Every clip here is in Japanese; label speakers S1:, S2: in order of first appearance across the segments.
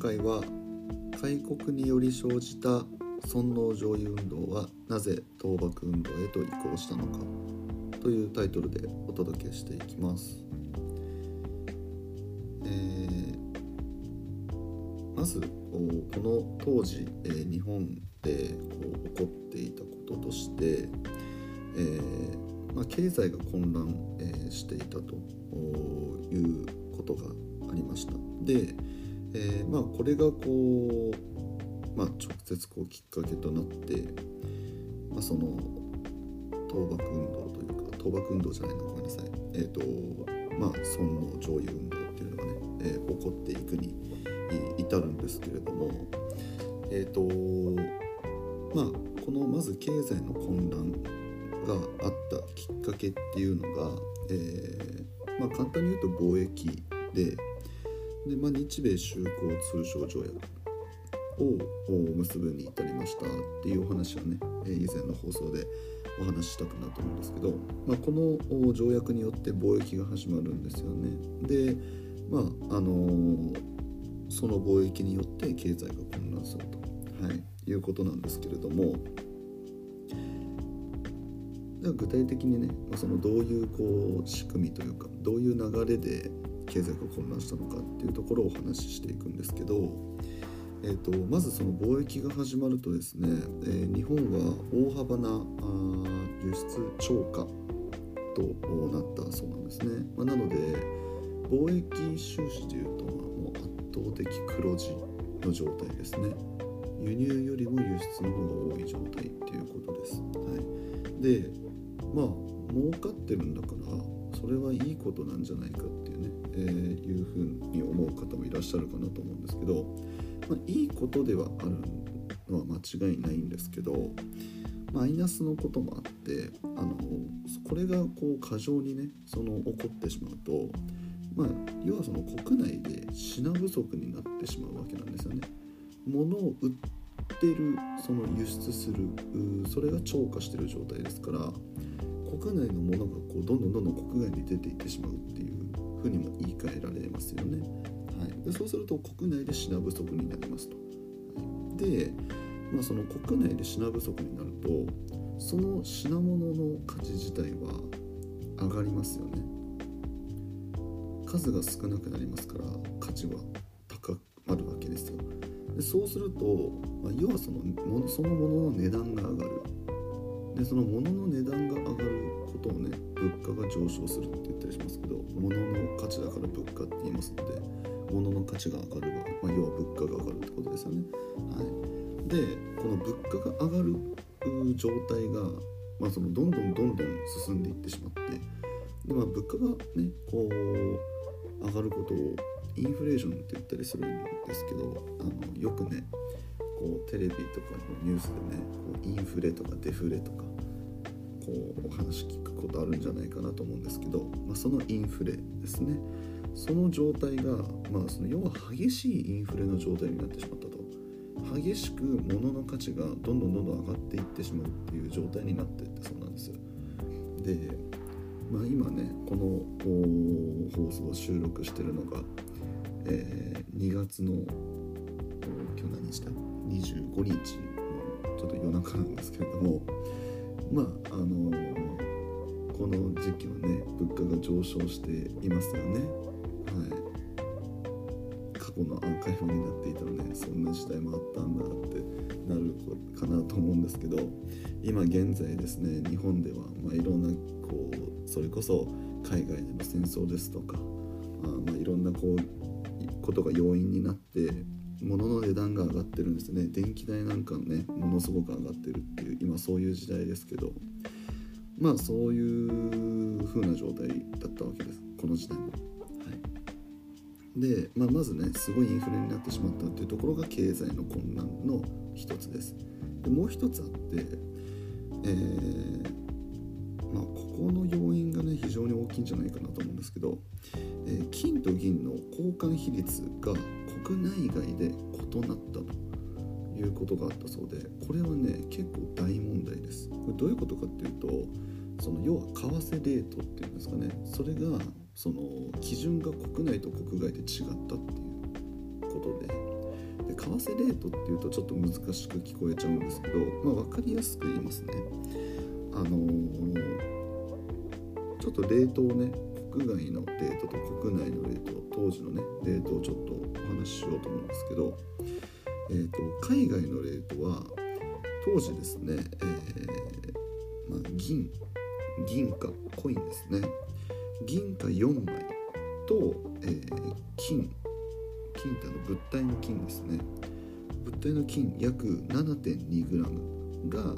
S1: 回は開国により生じた尊王攘夷運動はなぜ倒幕運動へと移行したのかというタイトルでお届けしていきます。えー、まずこの当時、えー、日本でこう起こっていたこととして、えーまあ、経済が混乱、え、していたということがありました。で、えーまあ、これがこう、まあ、直接こうきっかけとなって、まあ、その倒幕運動というか倒幕運動じゃないのごめんなさい。えっ、ー、とまあ尊王攘夷運動っていうのがね、えー、起こっていくに至るんですけれどもえっ、ー、とまあこのまず経済の混乱があったきっかけっていうのが、えーまあ、簡単に言うと貿易でで、まあ、日米修好通商条約を結ぶに至りましたっていうお話をね以前の放送でお話ししたくなと思うんですけど、まあ、この条約によって貿易が始まるんですよね。でまああのその貿易によって経済が混乱すると、はい、いうことなんですけれども。具体的にね、まあ、そのどういうこう仕組みというかどういう流れで経済が混乱したのかっていうところをお話ししていくんですけど、えーと、まずその貿易が始まるとですね、えー、日本は大幅なあ輸出超過となったそうなんですね。まあ、なので貿易収支というと、まあ、もう圧倒的黒字の状態ですね。輸入よりも輸出の方が多い状態っていうことです。はい、でまあ儲かってるんだからそれはいいことなんじゃないかっ、え、いうふうに思う方もいらっしゃるかなと思うんですけど、まあ、いいことではあるのは間違いないんですけどマイナスのこともあってあのこれがこう過剰にねその起こってしまうと、まあ、要はその国内で品不足になってしまうわけなんですよね。物を売ってるその輸出するそれが超過してる状態ですから国内のものがこうどんどんどんどん国外に出ていってしまうっていうふうにも言い換えられますよね。はい、でそうすると国内で品不足になりますと。で、まあ、その国内で品不足になるとその品物の価値自体は上がりますよね。数が少なくなりますから価値は高まるわけですよ。でそうすると、まあ、要はそのものそのものの値段が上がる。でその物の値段が上がることをね物価が上昇するって言ったりしますけど物の価値だから物価って言いますので物の価値が上がるは、まあ、要は物価が上がるってことですよね。はい、でこの物価が上がる状態が、まあ、そのどんどんどんどん進んでいってしまってで、まあ、物価がねこう上がることをインフレーションって言ったりするんですけどあのよくねこうテレビとかのニュースでねこうインフレとかデフレとかこうお話聞くことあるんじゃないかなと思うんですけど、まあ、そのインフレですね。その状態が、まあ、その要は激しいインフレの状態になってしまったと。激しく物の価値がどんどんどんどん上がっていってしまうっていう状態になっていってそうなんですよ。で、まあ、今ねこの放送を収録してるのが、えー、2月の今日何日だ？25日ちょっと夜中なんですけれどもまああのこの時期はね物価が上昇していますよね。はい過去のアーカイブになっていたらねそんな時代もあったんだってなるかなと思うんですけど今現在ですね日本では、まあ、いろんなこうそれこそ海外での戦争ですとかあまあいろんなこうことが要因になって物の値段が上がってるんですね電気代なんかねものすごく上がってるっていう今そういう時代ですけどまあそういう風な状態だったわけですこの時代も。はい、で、まあ、まずねすごいインフレになってしまったっていうところが経済の混乱の一つです。でもう一つあって、えーまあ、ここの要因がね非常に大きいんじゃないかなと思うんですけど、えー、金と銀の交換比率が国内外で異なったということがあったそうでこれはね結構大問題です。これどういうことかっていうとその要は為替レートっていうんですかね。それがその基準が国内と国外で違ったっていうことで。で為替レートっていうとちょっと難しく聞こえちゃうんですけど、まあ、分かりやすく言いますね。あのー、ちょっとレートをね国外のレートと国内のレート当時のねレートをちょっとお話ししようと思うんですけど、えーと、海外のレートは当時ですね、えー、まあ、銀銀貨コインですね。銀貨4枚と、えー、金。金ってあの物体の金ですね。物体の金約 7.2g が、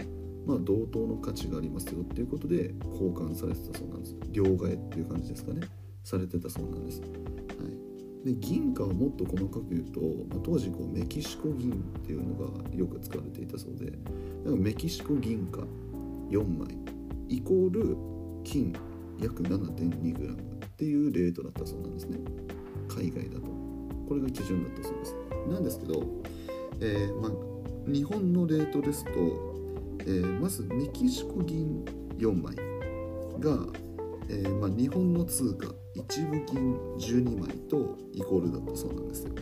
S1: まあ、同等の価値がありますよっていうことで交換されてたそうなんです。両替っていう感じですかね。されてたそうなんです、はい、で銀貨はもっと細かく言うと、まあ、当時こうメキシコ銀っていうのがよく使われていたそうでだかメキシコ銀貨4枚イコール金約 7.2g っていうレートだったそうなんですね。海外だと。これが基準だったそうです。なんですけど、えー、まあ、日本のレートですと、えー、まずメキシコ銀4枚が、えー、まあ、日本の通貨一部銀12枚とイコールだったそうなんですよ。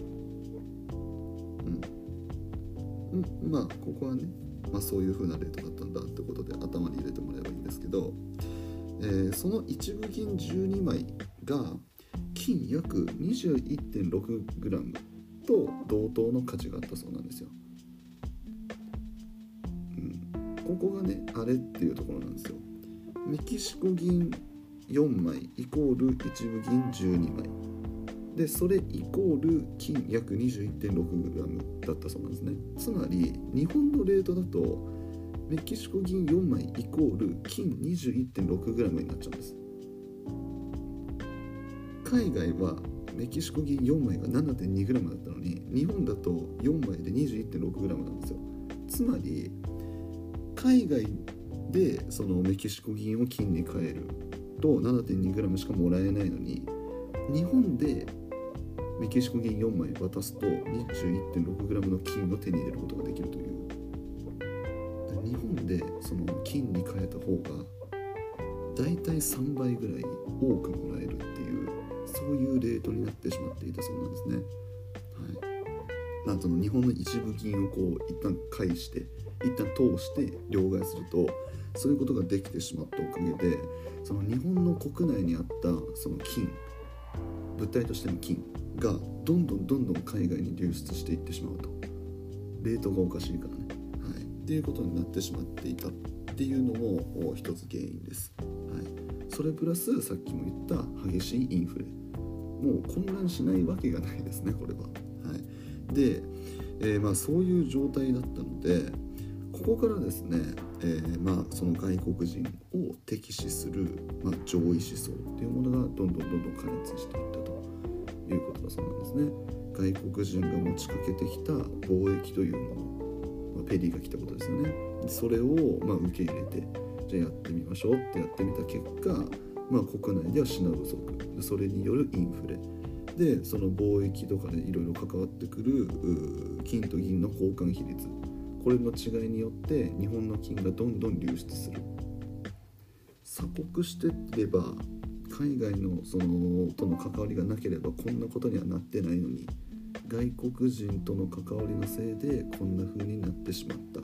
S1: うん、まあここはね、まあ、そういう風なレートだったんだってことで頭に入れてもらえばいいんですけど、えー、その一部銀12枚が金約 21.6g と同等の価値があったそうなんですよ。ここがねあれっていうところなんですよ。メキシコ銀4枚イコール一部銀12枚。でそれイコール金約 21.6g だったそうなんですね。つまり日本のレートだとメキシコ銀4枚イコール金 21.6g になっちゃうんです。海外はメキシコ銀4枚が 7.2g だったのに日本だと4枚で 21.6g なんですよ。つまり海外でそのメキシコ銀を金に変えると 7.2g しかもらえないのに日本でメキシコ銀4枚渡すと 21.6g の金を手に入れることができるという日本でその金に変えた方が大体3倍ぐらい多くもらえるっていうそういうレートになってしまっていたそうなんですね。はいまあ、その日本の一部金をこう一旦返して一旦通して両替するとそういうことができてしまったおかげでその日本の国内にあったその金物体としての金がどんどんどんどん海外に流出していってしまうと。レートがおかしいからね、はい、っていうことになってしまっていたっていうのも一つ原因です、はい、それプラスさっきも言った激しいインフレ。もう混乱しないわけがないですねこれは、はい、で、えー、まあそういう状態だったのでここからですね、えー、まあその外国人を敵視する、まあ、上位思想っていうものがどんどんどんどん加熱していったということだそうなんですね。外国人が持ちかけてきた貿易というもの、まあ、ペリーが来たことですよね。それをまあ受け入れてじゃあやってみましょうってやってみた結果、まあ、国内では品不足それによるインフレでその貿易とかでいろいろ関わってくる金と銀の交換比率これの違いによって日本の金がどんどん流出する。鎖国してれば海外のそのとの関わりがなければこんなことにはなってないのに外国人との関わりのせいでこんな風になってしまった。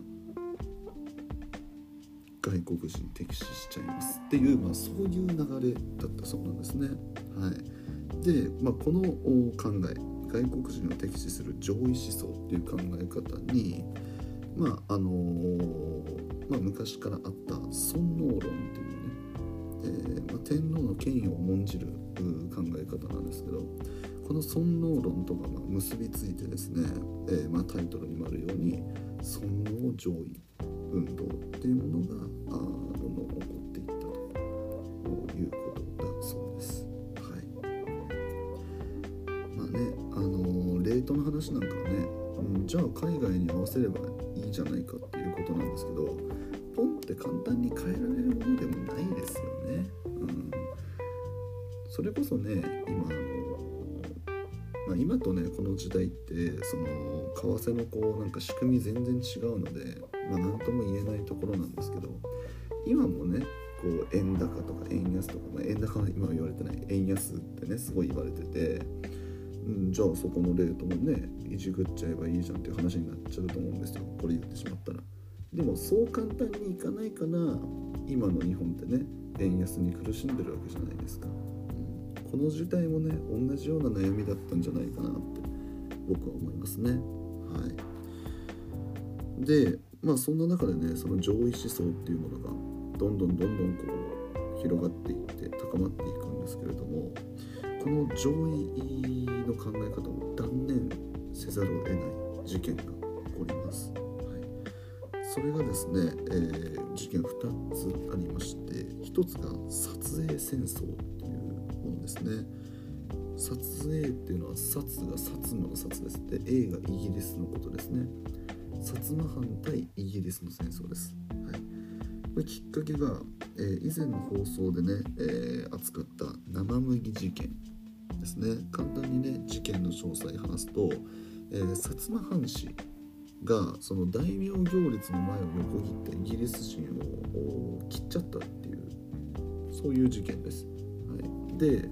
S1: 外国人敵視しちゃいます。っていう、まあ、そういう流れだったそうなんですね。はい、で、まあ、この考え外国人を敵視する上位思想っていう考え方にまああのー、まあ、昔からあった尊王論っていうね、えー、まあ、天皇の権威を重んじる考え方なんですけどこの尊王論とがま結びついてですね、えー、ま、タイトルにもあるように尊王攘夷運動っていうものがあトの話なんかはね、うん、じゃあ海外に合わせればいいじゃないかっていうことなんですけどポンって簡単に変えられるものでもないですよね。うん、それこそね今あの、まあ、今とねこの時代ってその為替のこうなんか仕組み全然違うので、まあ、何とも言えないところなんですけど今もねこう円高とか円安とか、まあ、円高は今は言われてない円安ってねすごい言われててうん、じゃあそこのレートもねいじくっちゃえばいいじゃんっていう話になっちゃうと思うんですよ。これ言ってしまったら。でもそう簡単にいかないから今の日本ってね円安に苦しんでるわけじゃないですか、うん、この事態もね同じような悩みだったんじゃないかなって僕は思いますね。はい。でまあそんな中でねその上位思想っていうものがどんどんどんどんこう広がっていって高まっていくんですけれどもこの上位の考え方を断念せざるを得ない事件が起こります。はい、それがですね、えー、事件2つありまして1つが撮影戦争っていうものですね。撮影っていうのは薩が薩摩の薩です。で A がイギリスのことですね。薩摩藩対イギリスの戦争です、はい、これきっかけが、えー、以前の放送でね、えー、扱った生麦事件。ですね簡単にね事件の詳細話すと、えー、薩摩藩士がその大名行列の前を横切ったイギリス人を切っちゃったっていうそういう事件です。はい、で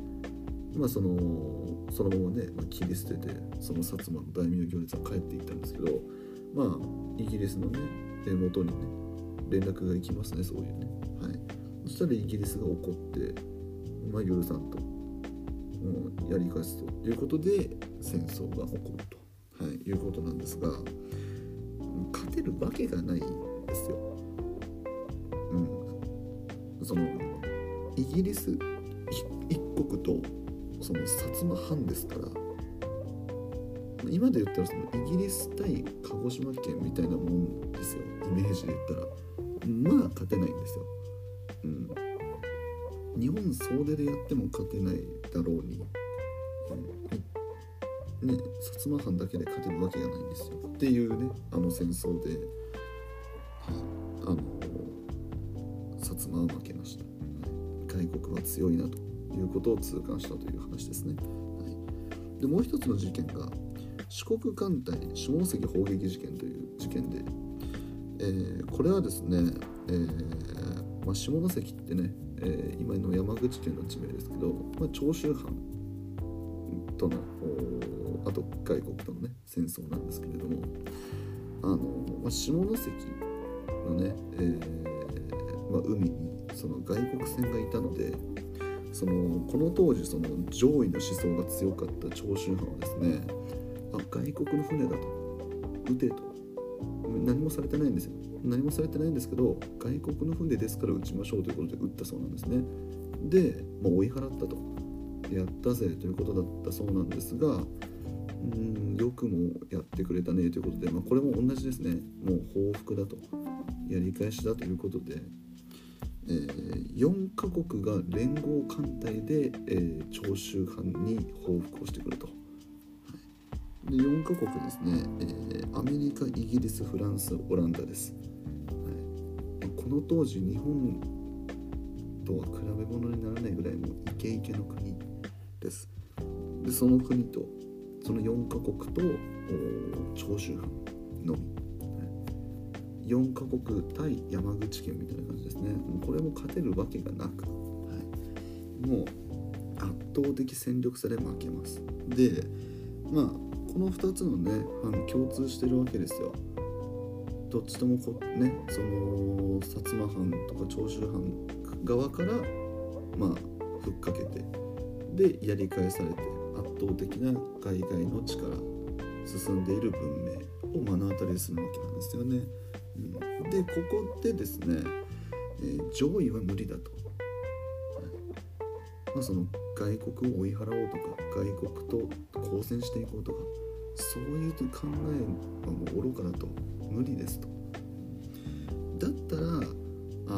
S1: まあそのそのままね、まあ、切り捨ててその薩摩の大名行列は帰っていったんですけどまあイギリスのね元にね連絡が行きますねそういうね。はい、そしたらイギリスが怒ってまあ許さんとやり返すということで戦争が起こると、はい、いうことなんですが勝てるわけがないですよ。うん、そのイギリス一国とその薩摩藩ですから今で言ったらそのイギリス対鹿児島県みたいなもんですよ。イメージで言ったら。まあ勝てないんですよ。うん。日本総出でやっても勝てない。だろうに、ね薩摩藩だけで勝てるわけがないんですよ。っていうねあの戦争で、あの薩摩は負けました、外国は強いなということを痛感したという話ですね、はい、でもう一つの事件が四国艦隊下関砲撃事件という事件で、えー、これはですね、えーまあ、下関ってねえー、今の山口県の地名ですけど、まあ、長州藩とのあと外国とのね戦争なんですけれどもあの、まあ、下関のね、えー、まあ、海にその外国船がいたのでそのこの当時その上位の思想が強かった長州藩はですねあ外国の船だと撃てと何もされてないんですよ。何もされてないんですけど外国の船ですから撃ちましょうということで撃ったそうなんですね。で、まあ、追い払ったと。やったぜということだったそうなんですがうんよくもやってくれたねということで、まあ、これも同じですね。もう報復だと。やり返しだということで、えー、4カ国が連合艦隊で、えー、長州藩に報復をしてくると。で4カ国ですね、えー、アメリカイギリスフランスオランダです。の当時日本とは比べ物にならないぐらいのイケイケの国です。でその国とその4カ国と長州藩のみ、4カ国対山口県みたいな感じですね。もうこれも勝てるわけがなく、はい、もう圧倒的戦力差で負けます。でまあこの2つのね藩共通してるわけですよ。どっちともこねその薩摩藩とか長州藩側からまあふっかけてでやり返されて圧倒的な海外の力進んでいる文明を目の当たりにするわけなんですよね。うん、でここでですね、えー、上位は無理だと。まあ、その外国を追い払おうとか外国と交戦していこうとかそういう考えはもう愚かだと無理ですと。だったらあ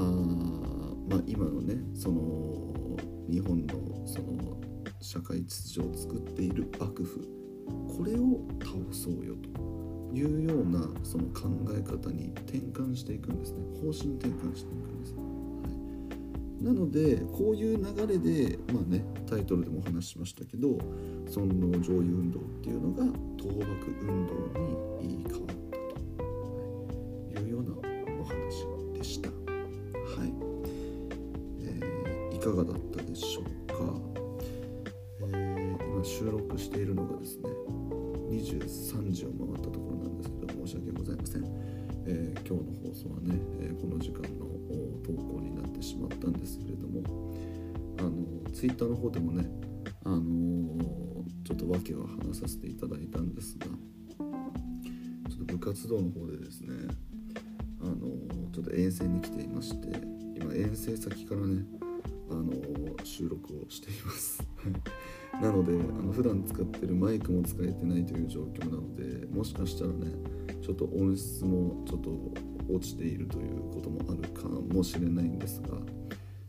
S1: まあ今のねその日本のその社会秩序を作っている幕府これを倒そうよと。いうようなその考え方に転換していくんですね。方針転換していくんです、はい、なのでこういう流れでまあねタイトルでもお話ししましたけどその上位運動っていうのが倒幕運動に変わった。かがだったでしょうか、えー、今収録しているのがですね23時を回ったところなんですけど申し訳ございません、えー、今日の放送はね、えー、この時間の投稿になってしまったんですけれどもあのツイッターの方でもねあのちょっと訳を話させていただいたんですがちょっと部活動の方でですねあのちょっと遠征に来ていまして今遠征先からねあの収録をしています。なのであの普段使ってるマイクも使えてないという状況なのでもしかしたらねちょっと音質もちょっと落ちているということもあるかもしれないんですが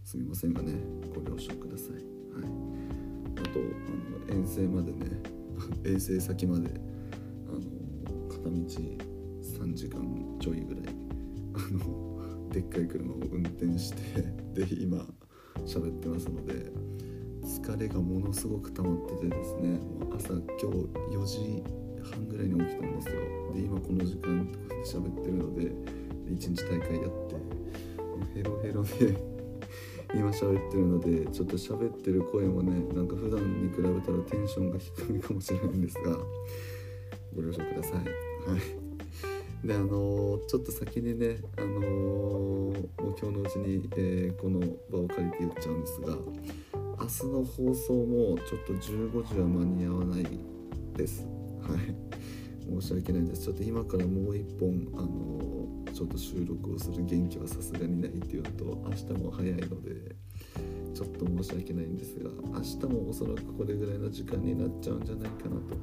S1: すみませんがねご了承ください、はい、あとあの遠征までね 遠征先まであの片道3時間ちょいぐらいあのでっかい車を運転して で今喋ってますので疲れがものすごく溜まっててですね朝今日4時半ぐらいに起きたんですよ。で今この時間とかで喋ってるので1日大会やってヘロヘロで 今喋ってるのでちょっと喋ってる声もねなんか普段に比べたらテンションが低いかもしれないんですがご了承ください。はい。であの、ちょっと先にねあのー、もう今日のうちに、えー、この場を借りて言っちゃうんですが明日の放送もちょっと15時は間に合わないです。はい。申し訳ないです。ちょっと今からもう一本あのちょっと収録をする元気はさすがにないっていうのと明日も早いのでちょっと申し訳ないんですが明日もおそらくこれぐらいの時間になっちゃうんじゃないかなと。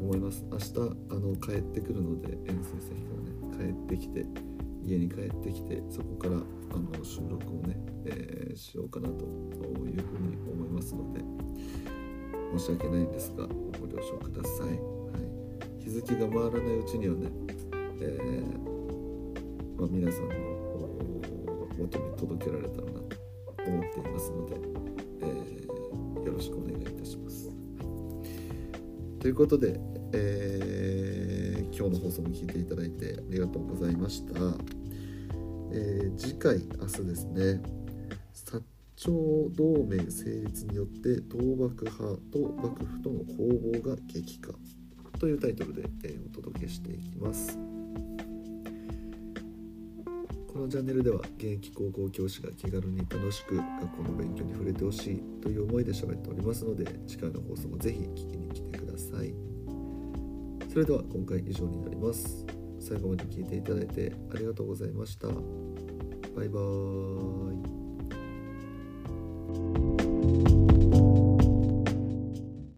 S1: 思います。明日あの帰ってくるので遠征先からね帰ってきて家に帰ってきてそこからあの収録をね、えー、しようかなというふうに思いますので申し訳ないんですがご了承ください、はい、日付が回らないうちにはね、えー、まあ、皆さんの元に届けられたらなと思っていますので、えー、よろしくお願いいたします。ということで、えー、今日の放送も聞いていただいてありがとうございました。えー、次回明日ですね。薩長同盟成立によって倒幕派と幕府との攻防が激化。というタイトルで、えー、お届けしていきます。このチャンネルでは現役高校教師が気軽に楽しく学校の勉強に触れてほしいという思いで喋っておりますので次回の放送もぜひ聞きに来てくださいそれでは今回以上になります最後まで聞いていただいてありがとうございました。バイバーイ。